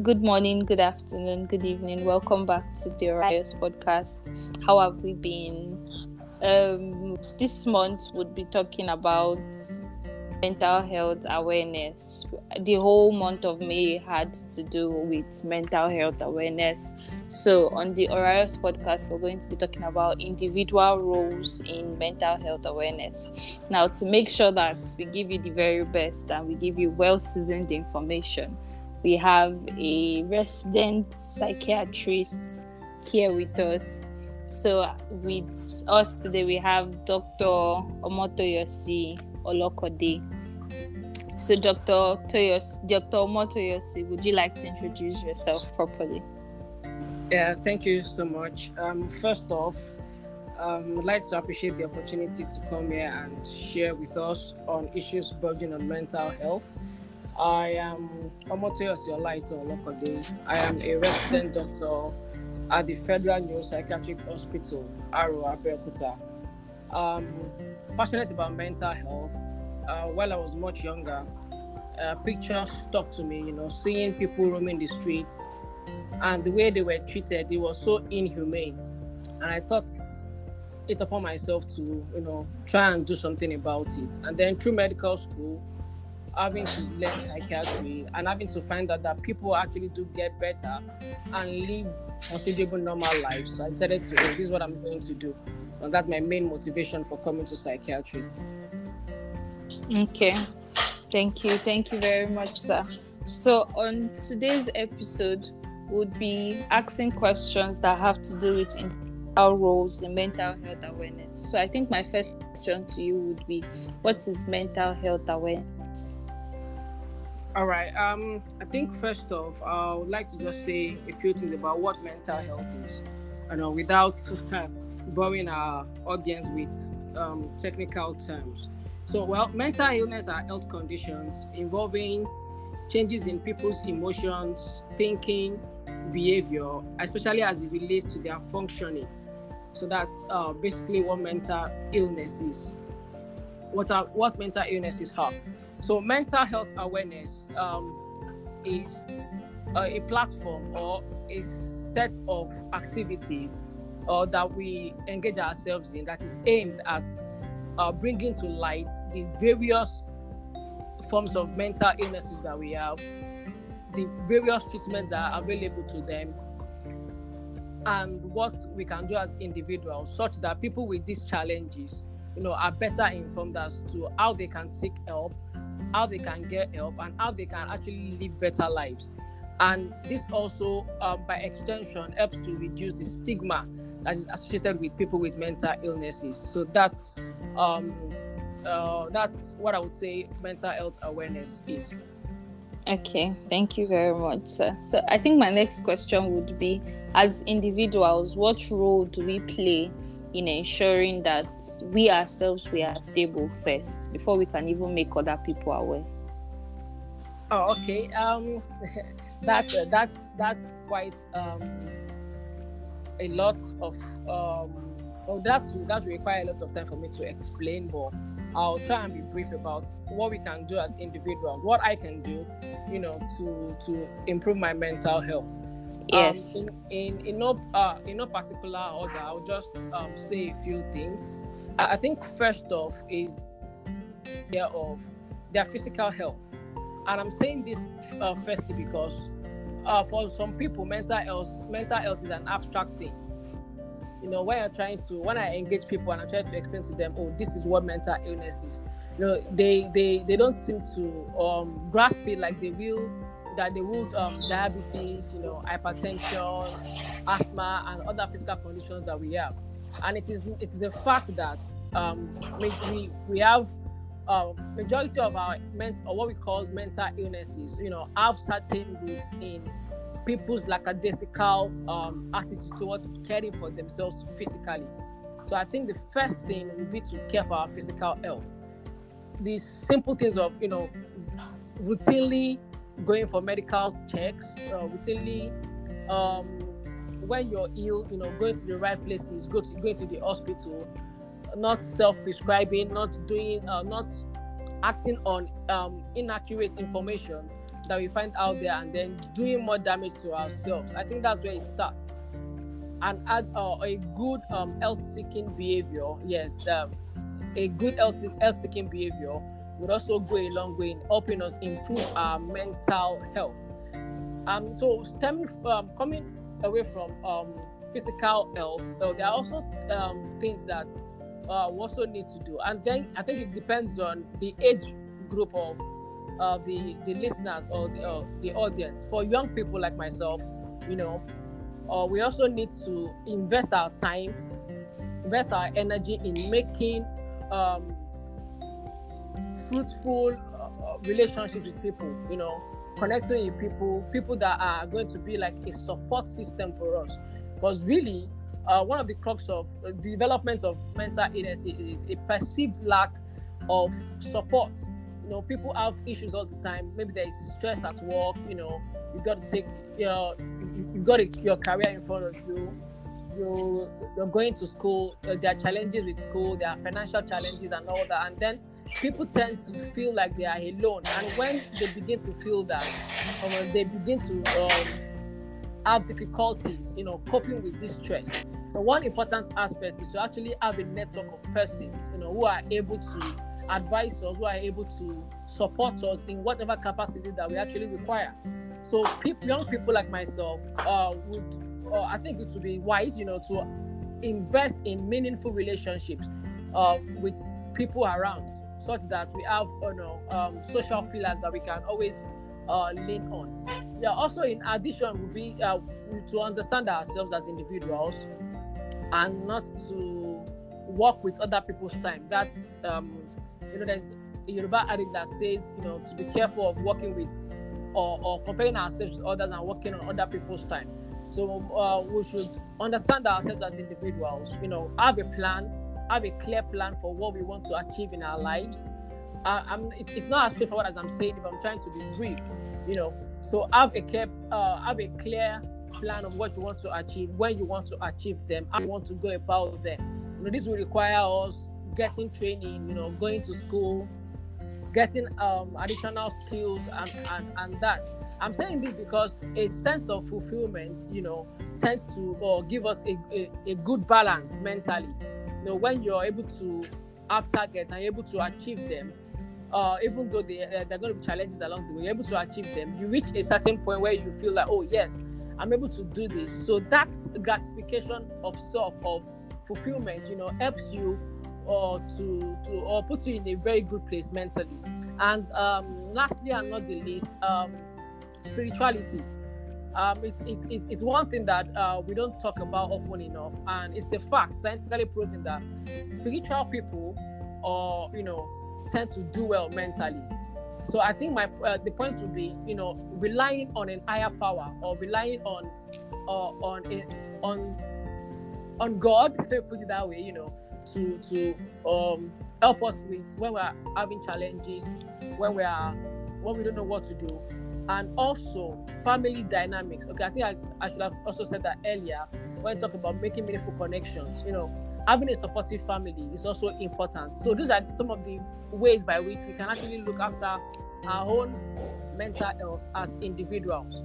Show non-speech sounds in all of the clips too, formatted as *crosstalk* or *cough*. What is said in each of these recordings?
Good morning, good afternoon, good evening. Welcome back to the Orius podcast. How have we been? Um, this month would be talking about mental health awareness. The whole month of May had to do with mental health awareness. So, on the Orius podcast, we're going to be talking about individual roles in mental health awareness. Now, to make sure that we give you the very best and we give you well seasoned information, we have a resident psychiatrist here with us. So, with us today, we have Dr. Omotoyosi Olokode. So, Dr. Toyos, Dr. Omotoyosi, would you like to introduce yourself properly? Yeah, thank you so much. Um, first off, um, I'd like to appreciate the opportunity to come here and share with us on issues burgeoning on mental health. I am Omotoyosi Olaito Olokode. I am a resident doctor at the Federal Neuropsychiatric Hospital, Aro, Abeokuta. Um, passionate about mental health. Uh, while I was much younger, a picture stuck to me, you know, seeing people roaming the streets and the way they were treated, it was so inhumane. And I thought it upon myself to, you know, try and do something about it. And then through medical school, having to learn psychiatry and having to find out that people actually do get better and live considerable normal lives. So I decided to, this is what I'm going to do. And that's my main motivation for coming to psychiatry. Okay. Thank you. Thank you very much, sir. So, on today's episode, would be asking questions that have to do with our roles in mental health awareness. So, I think my first question to you would be what is mental health awareness? All right. Um, I think first off, I would like to just say a few things about what mental health is, you know, without *laughs* boring our audience with um, technical terms. So, well, mental illness are health conditions involving changes in people's emotions, thinking, behavior, especially as it relates to their functioning. So that's uh, basically what mental illness is. What are what mental illnesses are? So mental health awareness um, is a platform or a set of activities uh, that we engage ourselves in that is aimed at uh, bringing to light the various forms of mental illnesses that we have, the various treatments that are available to them, and what we can do as individuals, such that people with these challenges, you know, are better informed as to how they can seek help, how they can get help, and how they can actually live better lives. And this also, uh, by extension, helps to reduce the stigma that is associated with people with mental illnesses. So that's um, uh, that's what I would say mental health awareness is. Okay, thank you very much, sir. So I think my next question would be as individuals, what role do we play in ensuring that we ourselves we are stable first before we can even make other people aware? Oh, okay. Um, *laughs* that's uh, that's that's quite um, a lot of um, well, that's that will require a lot of time for me to explain, but I'll try and be brief about what we can do as individuals, what I can do, you know, to to improve my mental health. Yes. Um, in in in no uh, in no particular order, I'll just um, say a few things. I think first off is care of their physical health, and I'm saying this uh, firstly because uh, for some people, mental health mental health is an abstract thing you know when i'm trying to when i engage people and i'm trying to explain to them oh this is what mental illness is you know they they they don't seem to um grasp it like they will that they would um diabetes you know hypertension asthma and other physical conditions that we have and it is it is a fact that um we we, have uh, majority of our ment or what we call mental illnesses you know have certain roots in people's lackadaisical um, attitude towards caring for themselves physically. So I think the first thing would be to care for our physical health. These simple things of you know routinely going for medical checks, uh, routinely um, when you're ill, you know, going to the right places, go to going to the hospital, not self-prescribing, not doing, uh, not acting on um, inaccurate information that we find out there and then doing more damage to ourselves. I think that's where it starts. And add uh, a good um, health-seeking behavior. Yes, um, a good health seeking behavior would also go a long way in helping us improve our mental health. Um, so stemming um, coming away from um, physical health, uh, there are also um, things that uh, we also need to do. And then I think it depends on the age group of uh, the the listeners or the, uh, the audience. For young people like myself, you know, uh, we also need to invest our time, invest our energy in making um, fruitful uh, relationships with people. You know, connecting with people, people that are going to be like a support system for us. Because really, uh, one of the crux of uh, development of mental illness is a perceived lack of support. You know, people have issues all the time. Maybe there is stress at work. You know, you got to take your you got your career in front of you. You you're going to school. Uh, there are challenges with school. There are financial challenges and all that. And then people tend to feel like they are alone. And when they begin to feel that, um, they begin to um, have difficulties, you know, coping with this stress. So one important aspect is to actually have a network of persons, you know, who are able to advise us, who are able to support us in whatever capacity that we actually require. So people, young people like myself uh, would, uh, I think it would be wise, you know, to invest in meaningful relationships uh, with people around, such that we have, you know, um, social pillars that we can always uh, lean on. Yeah. Also, in addition, would be uh, to understand ourselves as individuals and not to work with other people's time. That's um, you know, there's a Yoruba adage that says, you know, to be careful of working with or, or comparing ourselves with others and working on other people's time. So uh, we should understand ourselves as individuals. You know, have a plan, have a clear plan for what we want to achieve in our lives. Uh, it's, it's not as straightforward as I'm saying if I'm trying to be brief. You know, so have a clear, uh, have a clear plan of what you want to achieve, when you want to achieve them, how you want to go about them. You know, this will require us getting training, you know, going to school, getting um, additional skills and, and, and that. I'm saying this because a sense of fulfillment, you know, tends to or give us a, a, a good balance mentally. You know, when you're able to have targets and able to achieve them, uh, even though they, uh, they're going to be challenges along the way, you're able to achieve them. You reach a certain point where you feel like, oh yes, I'm able to do this. So that gratification of self, of fulfillment, you know, helps you or to to or put you in a very good place mentally. And um, lastly, and not the least, um, spirituality. Um, it's, it's, it's, it's one thing that uh, we don't talk about often enough, and it's a fact, scientifically proven that spiritual people, or you know, tend to do well mentally. So I think my uh, the point would be, you know, relying on an higher power or relying on uh, on on on God, *laughs* put it that way, you know, to to um, help us with when we're having challenges, when we are when we don't know what to do, and also family dynamics. Okay, I think I, I should have also said that earlier when talking about making meaningful connections. You know, having a supportive family is also important. So those are some of the ways by which we can actually look after our own mental health as individuals.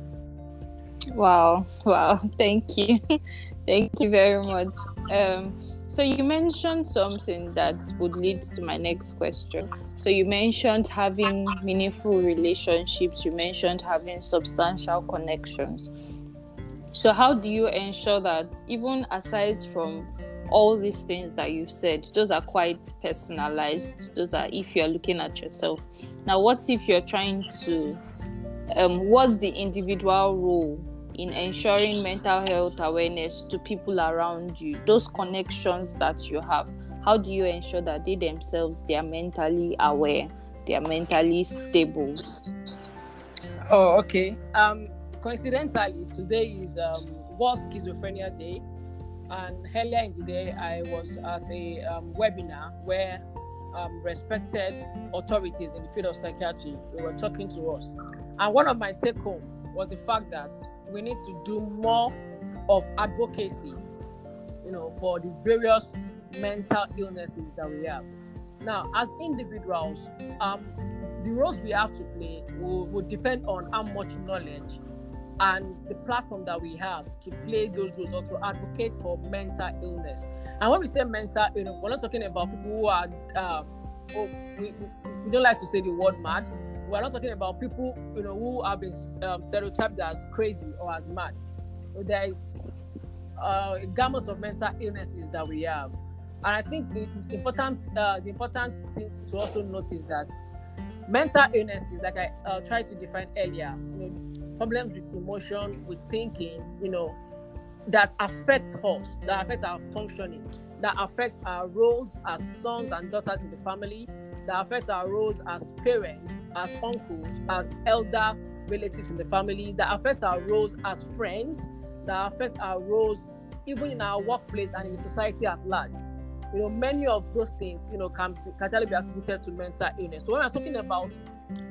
Wow, wow, thank you. *laughs* thank you very much. Um, so you mentioned something that would lead to my next question. So you mentioned having meaningful relationships, you mentioned having substantial connections. So how do you ensure that even aside from all these things that you've said, those are quite personalized. Those are if you're looking at yourself. Now, what if you're trying to, um, what's the individual role in ensuring mental health awareness to people around you? Those connections that you have, how do you ensure that they themselves they are mentally aware, they are mentally stable? Oh, okay. Um, coincidentally, today is um, World Schizophrenia Day. And earlier in the day, I was at a um, webinar where um, respected authorities in the field of psychiatry were talking to us. And one of my take home was the fact that we need to do more of advocacy, you know, for the various mental illnesses that we have. Now, as individuals, um, the roles we have to play will, will depend on how much knowledge and the platform that we have to play those roles or to advocate for mental illness. And when we say mental illness, we're not talking about people who are, uh, oh, we, we don't like to say the word mad. We're not talking about people, you know, who have been um, stereotyped as crazy or as mad. There is uh, a gamut of mental illnesses that we have, and I think the important, uh, the important thing to also notice that mental illnesses, like I uh, tried to define earlier, you know, problems with emotion, with thinking, you know, that affect us, that affect our functioning, that affect our roles as sons and daughters in the family, that affect our roles as parents, as uncles, as elder relatives in the family, that affects our roles as friends, that affects our roles even in our workplace and in society at large. You know, many of those things, you know, can, can actually be attributed to mental illness. So when we're talking about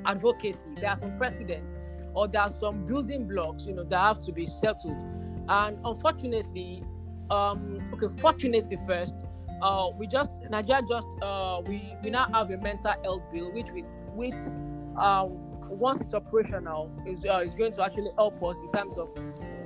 advocacy, there are some precedents or there are some building blocks, you know, that have to be settled. And unfortunately, um, okay, fortunately first, uh, we just Nigeria just uh, we we now have a mental health bill, which we which uh, once it's operational is uh, is going to actually help us in terms of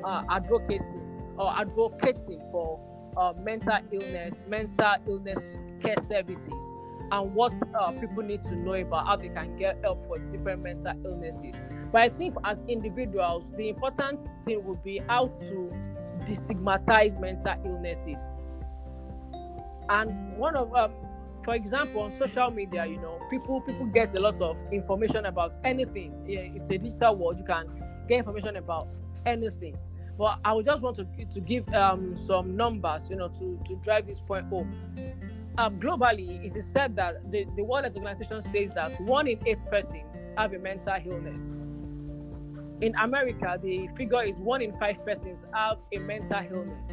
uh, advocacy or advocating for uh, mental illness, mental illness care services and what uh, people need to know about how they can get help for different mental illnesses. But I think as individuals, the important thing would be how to destigmatize mental illnesses. And one of, um, for example, on social media, you know, people people get a lot of information about anything. It's a digital world; you can get information about anything. But I would just want to to give um, some numbers, you know, to to drive this point home um, globally, it is said that the, the World Health Organization says that one in eight persons have a mental illness. In America, the figure is one in five persons have a mental illness.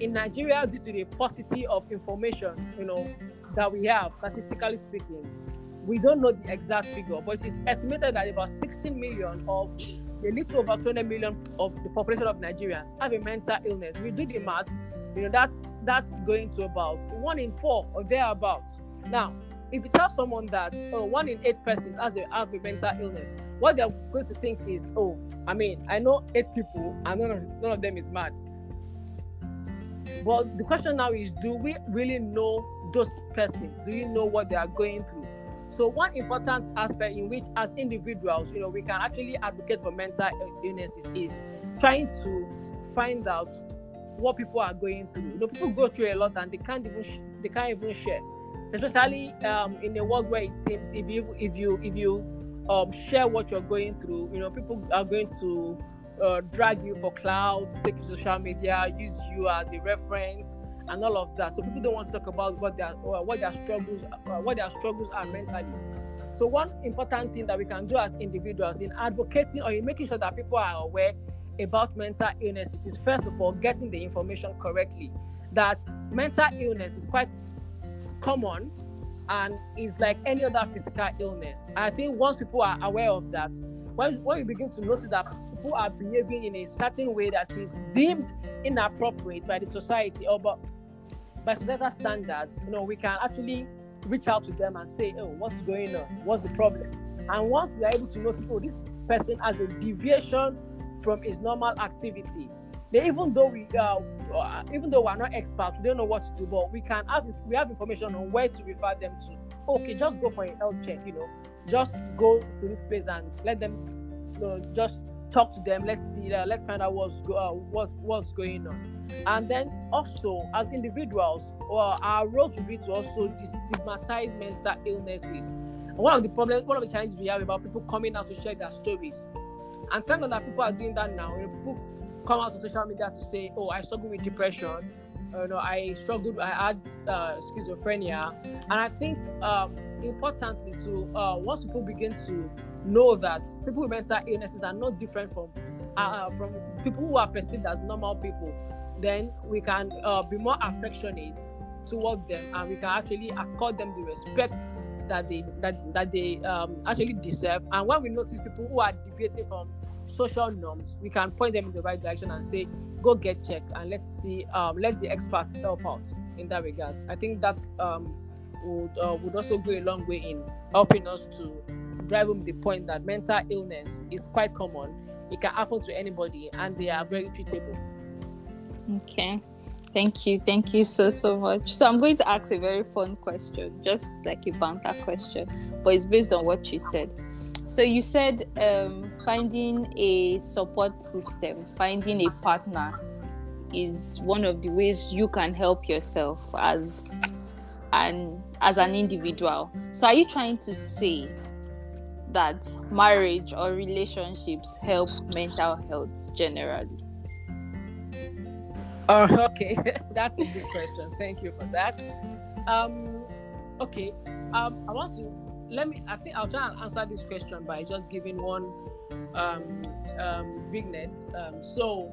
In Nigeria, due to the paucity of information, you know, that we have, statistically speaking, we don't know the exact figure, but it is estimated that about 16 million of a little over 20 million of the population of Nigerians have a mental illness. We do the math, you know that's that's going to about one in four or thereabouts. Now if you tell someone that oh one in eight persons has a have a mental illness what they're going to think is oh i mean i know eight people and none of, none of them is mad well the question now is do we really know those persons do you know what they are going through so one important aspect in which as individuals you know we can actually advocate for mental illnesses is trying to find out what people are going through. You know, people go through a lot and they can't even sh- they can't even share. Especially um, in a world where it seems if you if you if you um, share what you're going through, you know, people are going to uh, drag you for clout, take you to social media, use you as a reference, and all of that. So people don't want to talk about what their uh, what their struggles uh, what their struggles are mentally. So one important thing that we can do as individuals in advocating or in making sure that people are aware about mental illness is first of all getting the information correctly that mental illness is quite common and is like any other physical illness i think once people are aware of that when, when you begin to notice that people are behaving in a certain way that is deemed inappropriate by the society or by, by societal standards you know we can actually reach out to them and say oh what's going on what's the problem and once we are able to notice oh this person has a deviation from his normal activity. Even though we uh, uh, even though we're not experts, we don't know what to do, but we can have we have information on where to refer them to. Okay, just go for a health check. You know, just go to this place and let them, you know, just talk to them. Let's see, uh, let's find out what's go, uh, what what's going on. And then also as individuals, well, our role will be to also stigmatize mental illnesses. One of the problems, one of the challenges we have about people coming out to share their stories and thank God that people are doing that now. You know, people come out to social media to say, "Oh, I struggle with depression." You know, I struggled. I had uh, schizophrenia, and I think um, importantly to uh, once people begin to know that people with mental illnesses are not different from uh, from people who are perceived as normal people, then we can uh, be more affectionate toward them, and we can actually accord them the respect that they that that they um, actually deserve. And when we notice people who are deviating from social norms, we can point them in the right direction and say, go get checked and let's see, um, let the experts help out in that regards. I think that um, would uh, would also go a long way in helping us to drive home the point that mental illness is quite common. It can happen to anybody, and they are very treatable. Okay. Thank you. Thank you so, so much. So, I'm going to ask a very fun question, just like a banter question, but it's based on what you said. So, you said um, finding a support system, finding a partner is one of the ways you can help yourself as an as an individual. So are you trying to say that marriage or relationships help mental health generally? Oh, *laughs* okay. *laughs* That's a good question. Thank you for that. Um, okay. Um, I want to let me. I think I'll try and answer this question by just giving one um, um, big net. Um, so,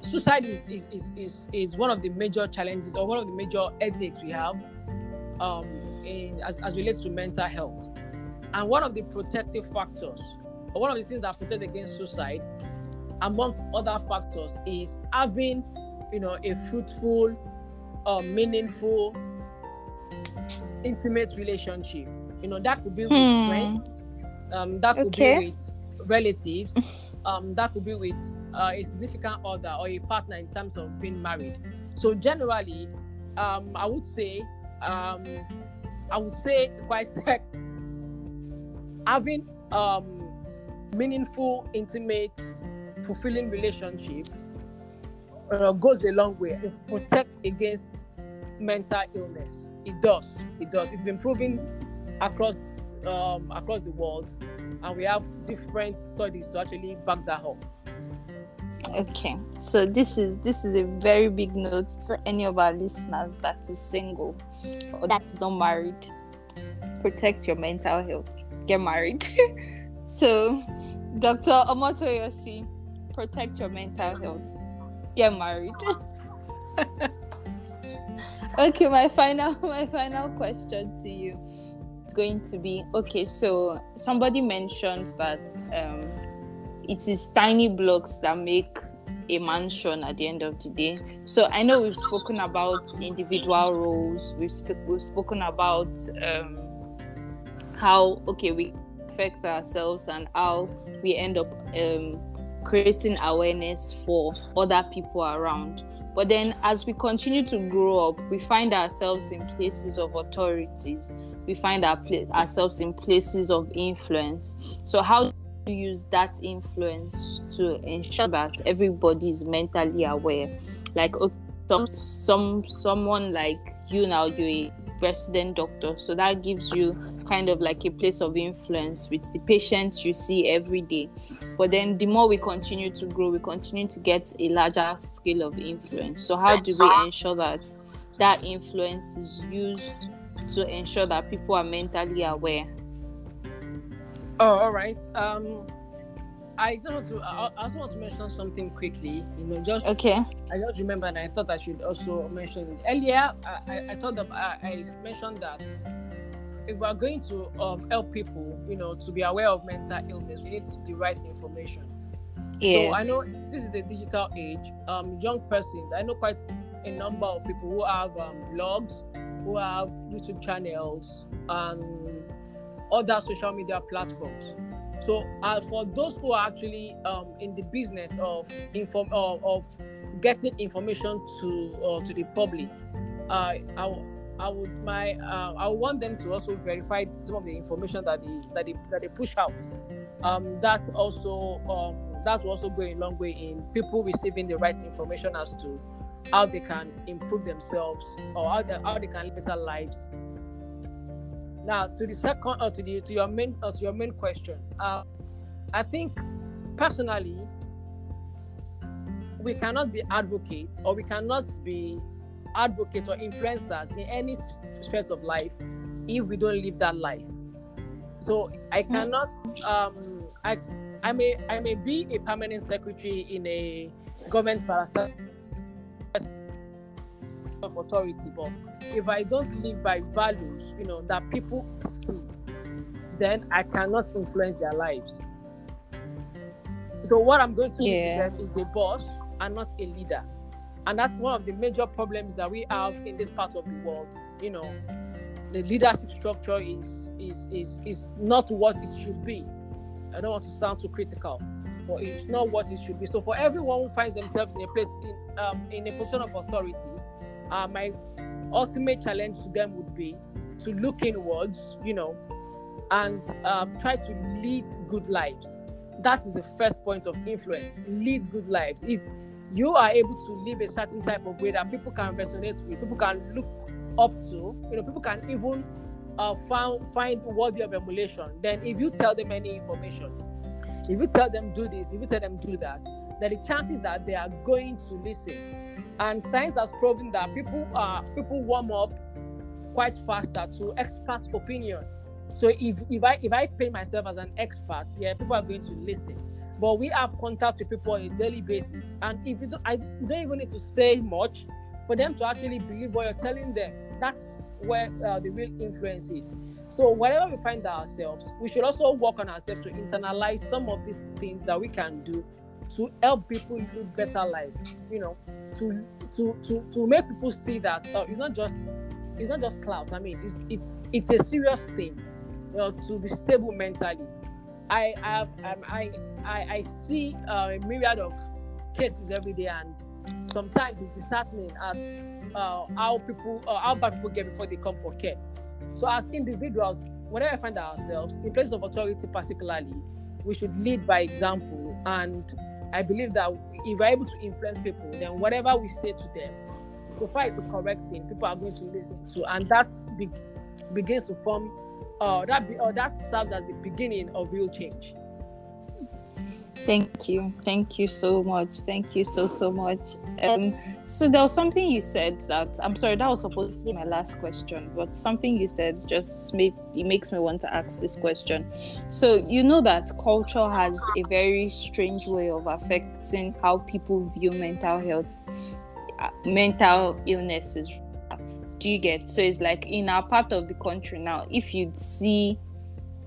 suicide is, is, is, is, is one of the major challenges or one of the major headaches we have um, in, as, as relates to mental health. And one of the protective factors, or one of the things that protect against suicide, amongst other factors, is having, you know, a fruitful, uh, meaningful, intimate relationship. You know, that could be with hmm. friends, um, that could okay. be with relatives, *laughs* um, that could be with uh, a significant other or a partner in terms of being married. So generally, um, I would say, um, I would say quite *laughs* having um, meaningful, intimate, fulfilling relationship uh, goes a long way. It protects against mental illness. It does. It does. It's been proven across um, across the world, and we have different studies to actually back that up. Okay, so this is this is a very big note to any of our listeners that is single or that is not married. Protect your mental health. Get married. *laughs* so, Dr. Omotoyosi, protect your mental health. Get married. *laughs* okay, my final *laughs* my final question to you is going to be okay. So somebody mentioned that. Um, it is tiny blocks that make a mansion at the end of the day. So I know we've spoken about individual roles. We've, sp- we've spoken about um, how okay we affect ourselves and how we end up um, creating awareness for other people around. But then, as we continue to grow up, we find ourselves in places of authorities. We find our ourselves in places of influence. So, how do you use that influence to ensure that everybody is mentally aware like some some someone like you now you're a resident doctor so that gives you kind of like a place of influence with the patients you see every day but then the more we continue to grow we continue to get a larger scale of influence so how do we ensure that that influence is used to ensure that people are mentally aware Oh, all right. Um, I just want to. I also want to mention something quickly. You know, just okay. I just remember, and I thought I should also mention it. earlier. I, I, I thought of, I, I mentioned that if we are going to um, help people, you know, to be aware of mental illness, we need the right information. Yes. So I know this is the digital age. Um, young persons, I know quite a number of people who have um, blogs, who have YouTube channels, and other social media platforms. So, uh, for those who are actually um, in the business of inform of, of getting information to uh, to the public, uh, I, I would my uh, I want them to also verify some of the information that they that they, that they push out. Um, that also um, that will also go a long way in people receiving the right information as to how they can improve themselves or how they, how they can live better lives now, to the second, or uh, to the to your main, or uh, to your main question, uh, I think personally, we cannot be advocates or we cannot be advocates or influencers in any space of life if we don't live that life. So I hmm. cannot. Um, I I may I may be a permanent secretary in a government of authority, but if I don't live by values, you know, that people see, then I cannot influence their lives. So what I'm going to yeah. do is a boss and not a leader. And that's one of the major problems that we have in this part of the world. You know, the leadership structure is is is is not what it should be. I don't want to sound too critical, but it's not what it should be. So for everyone who finds themselves in a place in um, in a position of authority, uh, my ultimate challenge to them would be to look inwards, you know, and um, try to lead good lives. That is the first point of influence. Lead good lives. If you are able to live a certain type of way that people can resonate with, people can look up to, you know, people can even uh, found, find worthy of emulation, then if you tell them any information, if you tell them do this, if you tell them do that, then the chances that they are going to listen. And science has proven that people are people warm up quite faster to expert opinion. So if if I if I paint myself as an expert, yeah, people are going to listen. But we have contact with people on a daily basis, and if you don't, I, you don't even need to say much for them to actually believe what you're telling them. That's where uh, the real influence is. So wherever we find ourselves, we should also work on ourselves to internalize some of these things that we can do to help people live better life. You know, to to to to make people see that uh, it's not just it's not just clout. I mean, it's it's it's a serious thing. You know, to be stable mentally. I have um, I, I I see uh, a myriad of cases every day, and sometimes it's disheartening at uh, how people uh, how bad people get before they come for care. So as individuals, whenever we find ourselves in places of authority, particularly, we should lead by example. And I believe that if we're able to influence people, then whatever we say to them, so far it's the correct thing, people are going to listen to, and that be- begins to form. Uh, that be, uh, that serves as the beginning of real change. Thank you. Thank you so much. Thank you so, so much. Um, so there was something you said that I'm sorry, that was supposed to be my last question, but something you said just made it makes me want to ask this question. So you know that culture has a very strange way of affecting how people view mental health, uh, mental illnesses. Do you get? So it's like in our part of the country now, if you'd see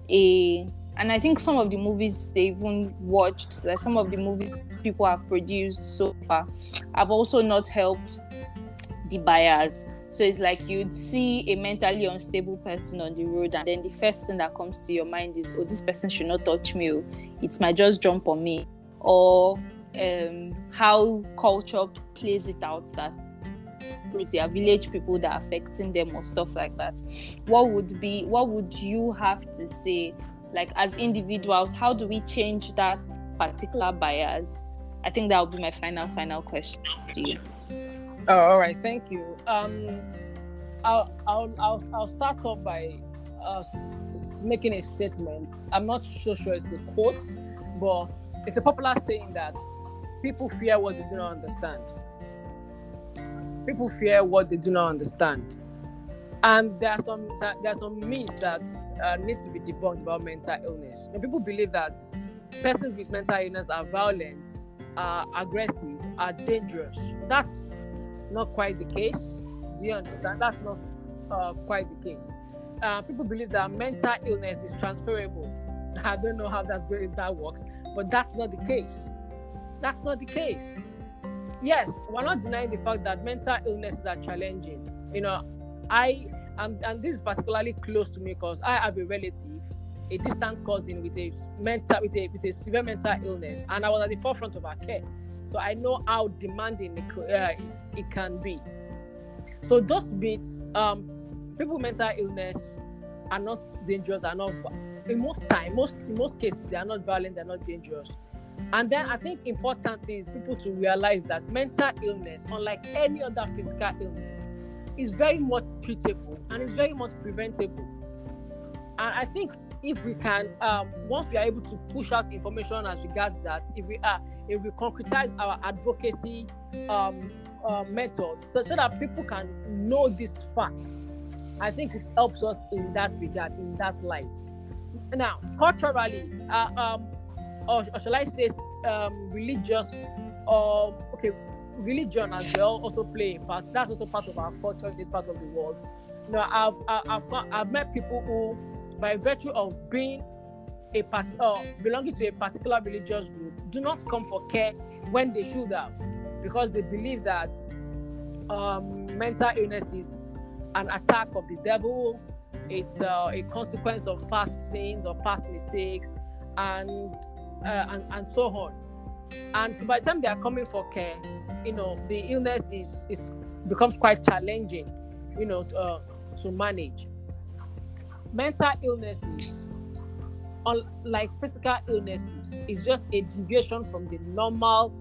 a and I think some of the movies they even watched, like some of the movies people have produced so far, have also not helped the buyers. So it's like you'd see a mentally unstable person on the road, and then the first thing that comes to your mind is, "Oh, this person should not touch me. Oh, it might just jump on me," or um, how culture plays it out that their village people that are affecting them or stuff like that. What would be? What would you have to say? Like as individuals how do we change that particular bias? I think that would be my final final question to you. Oh, all right. Thank you. Um I'll, I'll, I'll, I'll start off by uh, making a statement. I'm not so sure it's a quote but it's a popular saying that people fear what they do not understand people fear what they do not understand and there are some there are some myths that uh, needs to be debunked about mental illness. Know, people believe that persons with mental illness are violent, are aggressive, are dangerous. That's not quite the case. Do you understand? That's not uh, quite the case. Uh, people believe that mental illness is transferable. *laughs* I don't know how that's going that works, but that's not the case. That's not the case. Yes, we're not denying the fact that mental illnesses are challenging. You know, I am, and this is particularly close to me because I have a relative, a distant cousin with a mental with a with a severe mental illness, and I was at the forefront of her care, so I know how demanding it, uh, it can be. So those bits, um, people with mental illness are not dangerous, are not in most time, most in most cases they are not violent, they're not dangerous. And then I think important is people to realize that mental illness, unlike any other physical illness, is very much treatable and it's very much preventable. And I think if we can, um, once we are able to push out information as regards that, if we are, if we concretize our advocacy um, uh, methods so, so that people can know these facts, I think it helps us in that regard, in that light. Now, culturally, uh, um, or, or shall I say, um, religious, or okay, religion as well also play a part. That's also part of our culture in this part of the world. Know, I've I've I've met people who, by virtue of being a part uh, belonging to a particular religious group, do not come for care when they should have, because they believe that um, mental illness is an attack of the devil, it's uh, a consequence of past sins or past mistakes, and uh, and and so on. And by the time they are coming for care, you know, the illness is is becomes quite challenging, you know, to, uh, to manage. Mental illnesses, unlike physical illnesses, is just a deviation from the normal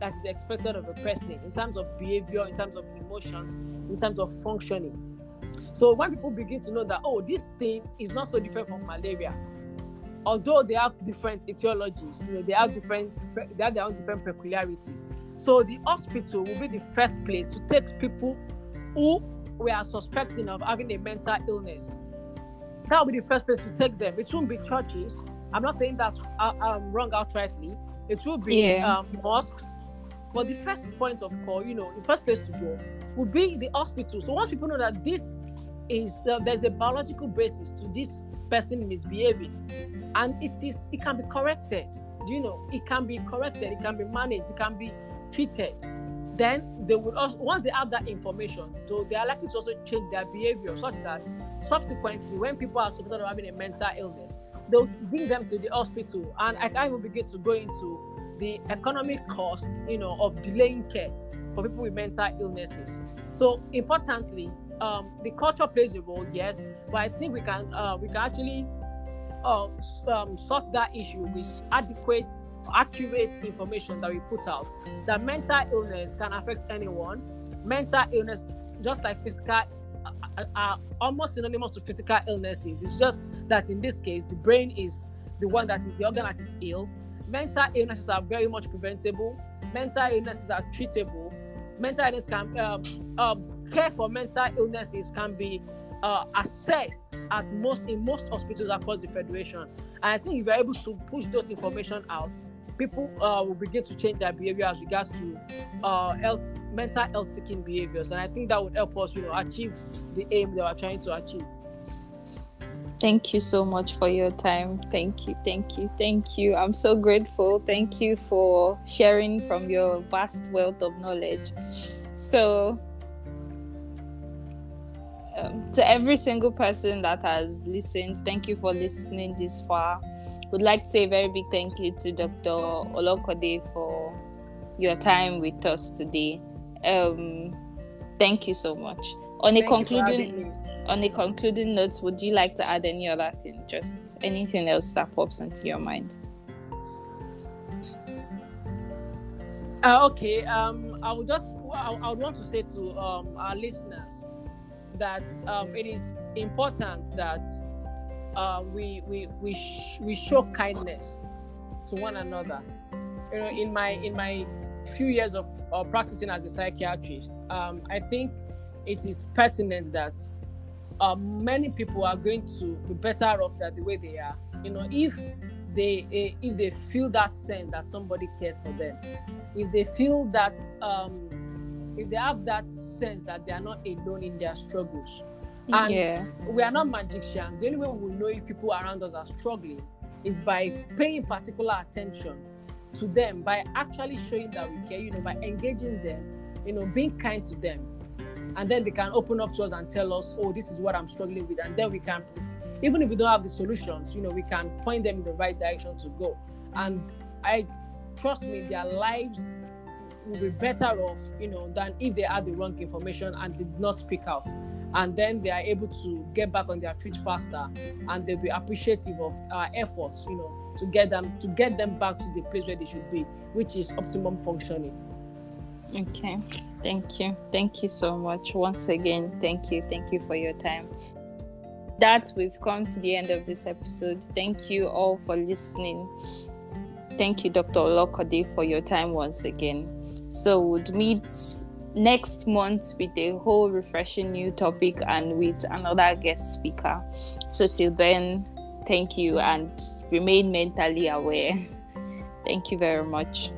that is expected of a person in terms of behavior, in terms of emotions, in terms of functioning. So when people begin to know that, oh, this thing is not so different from malaria, although they have different etiologies, you know, they have different, they have their own different peculiarities. So the hospital will be the first place to take people who we are suspecting of having a mental illness. That will be the first place to take them. It won't be churches. I'm not saying that uh, I'm wrong outrightly. It will be yeah. um, mosques. But the first point of call, you know, the first place to go would be the hospital. So once people know that this is uh, there's a biological basis to this person misbehaving, and it is it can be corrected. You know? It can be corrected. It can be managed. It can be treated. Then they would also once they have that information, so they are likely to also change their behavior such that subsequently, when people are suspected of having a mental illness, they'll bring them to the hospital. And I can't even begin to go into the economic cost, you know, of delaying care for people with mental illnesses. So importantly, um, the culture plays a role, yes, but I think we can uh, we can actually uh, um, sort that issue with adequate, accurate information that we put out. That mental illness can affect anyone. Mental illness, just like physical, are, are almost synonymous to physical illnesses. It's just that in this case, the brain is the one that is the organ that is ill. Mental illnesses are very much preventable. Mental illnesses are treatable mental illness can um, um, care for mental illnesses can be uh, assessed at most in most hospitals across the federation. And I think if you're able to push those information out, people uh, will begin to change their behavior as regards to uh, health, mental health seeking behaviors. And I think that would help us, you know, achieve the aim that we're trying to achieve. Thank you so much for your time. Thank you, thank you, thank you. I'm so grateful. Thank you for sharing from your vast wealth of knowledge. So, um, to every single person that has listened, thank you for listening this far. Would like to say a very big thank you to Dr. Olokode for your time with us today. Um, thank you so much. On a concluding on a concluding note, would you like to add any other thing? Just anything else that pops into your mind? Uh, okay. Um, I would just I, I would want to say to um, our listeners that um, it is important that uh, we we we sh- we show kindness to one another. You know, in my in my few years of uh, practicing as a psychiatrist, um, I think it is pertinent that uh, many people are going to be better off than the way they are. You know, if they uh, if they feel that sense that somebody cares for them, if they feel that um, if they have that sense that they are not alone in their struggles. And yeah. we are not magicians. The only way we will know if people around us are struggling is by paying particular attention to them, by actually showing that we care, you know, by engaging them, you know, being kind to them and then they can open up to us and tell us, oh, this is what I'm struggling with, and then we can, even if we don't have the solutions, you know, we can point them in the right direction to go. And I trust me, their lives will be better off, you know, than if they had the wrong information and did not speak out. And then they are able to get back on their feet faster, and they'll be appreciative of our efforts, you know, to get them to get them back to the place where they should be, which is optimum functioning. Okay. Thank you. Thank you so much. Once again, thank you. Thank you for your time. That we've come to the end of this episode. Thank you all for listening. Thank you, Dr. Olokode, for your time once again. So we'll meet next month with a whole refreshing new topic and with another guest speaker. So till then, thank you and remain mentally aware. *laughs* Thank you very much.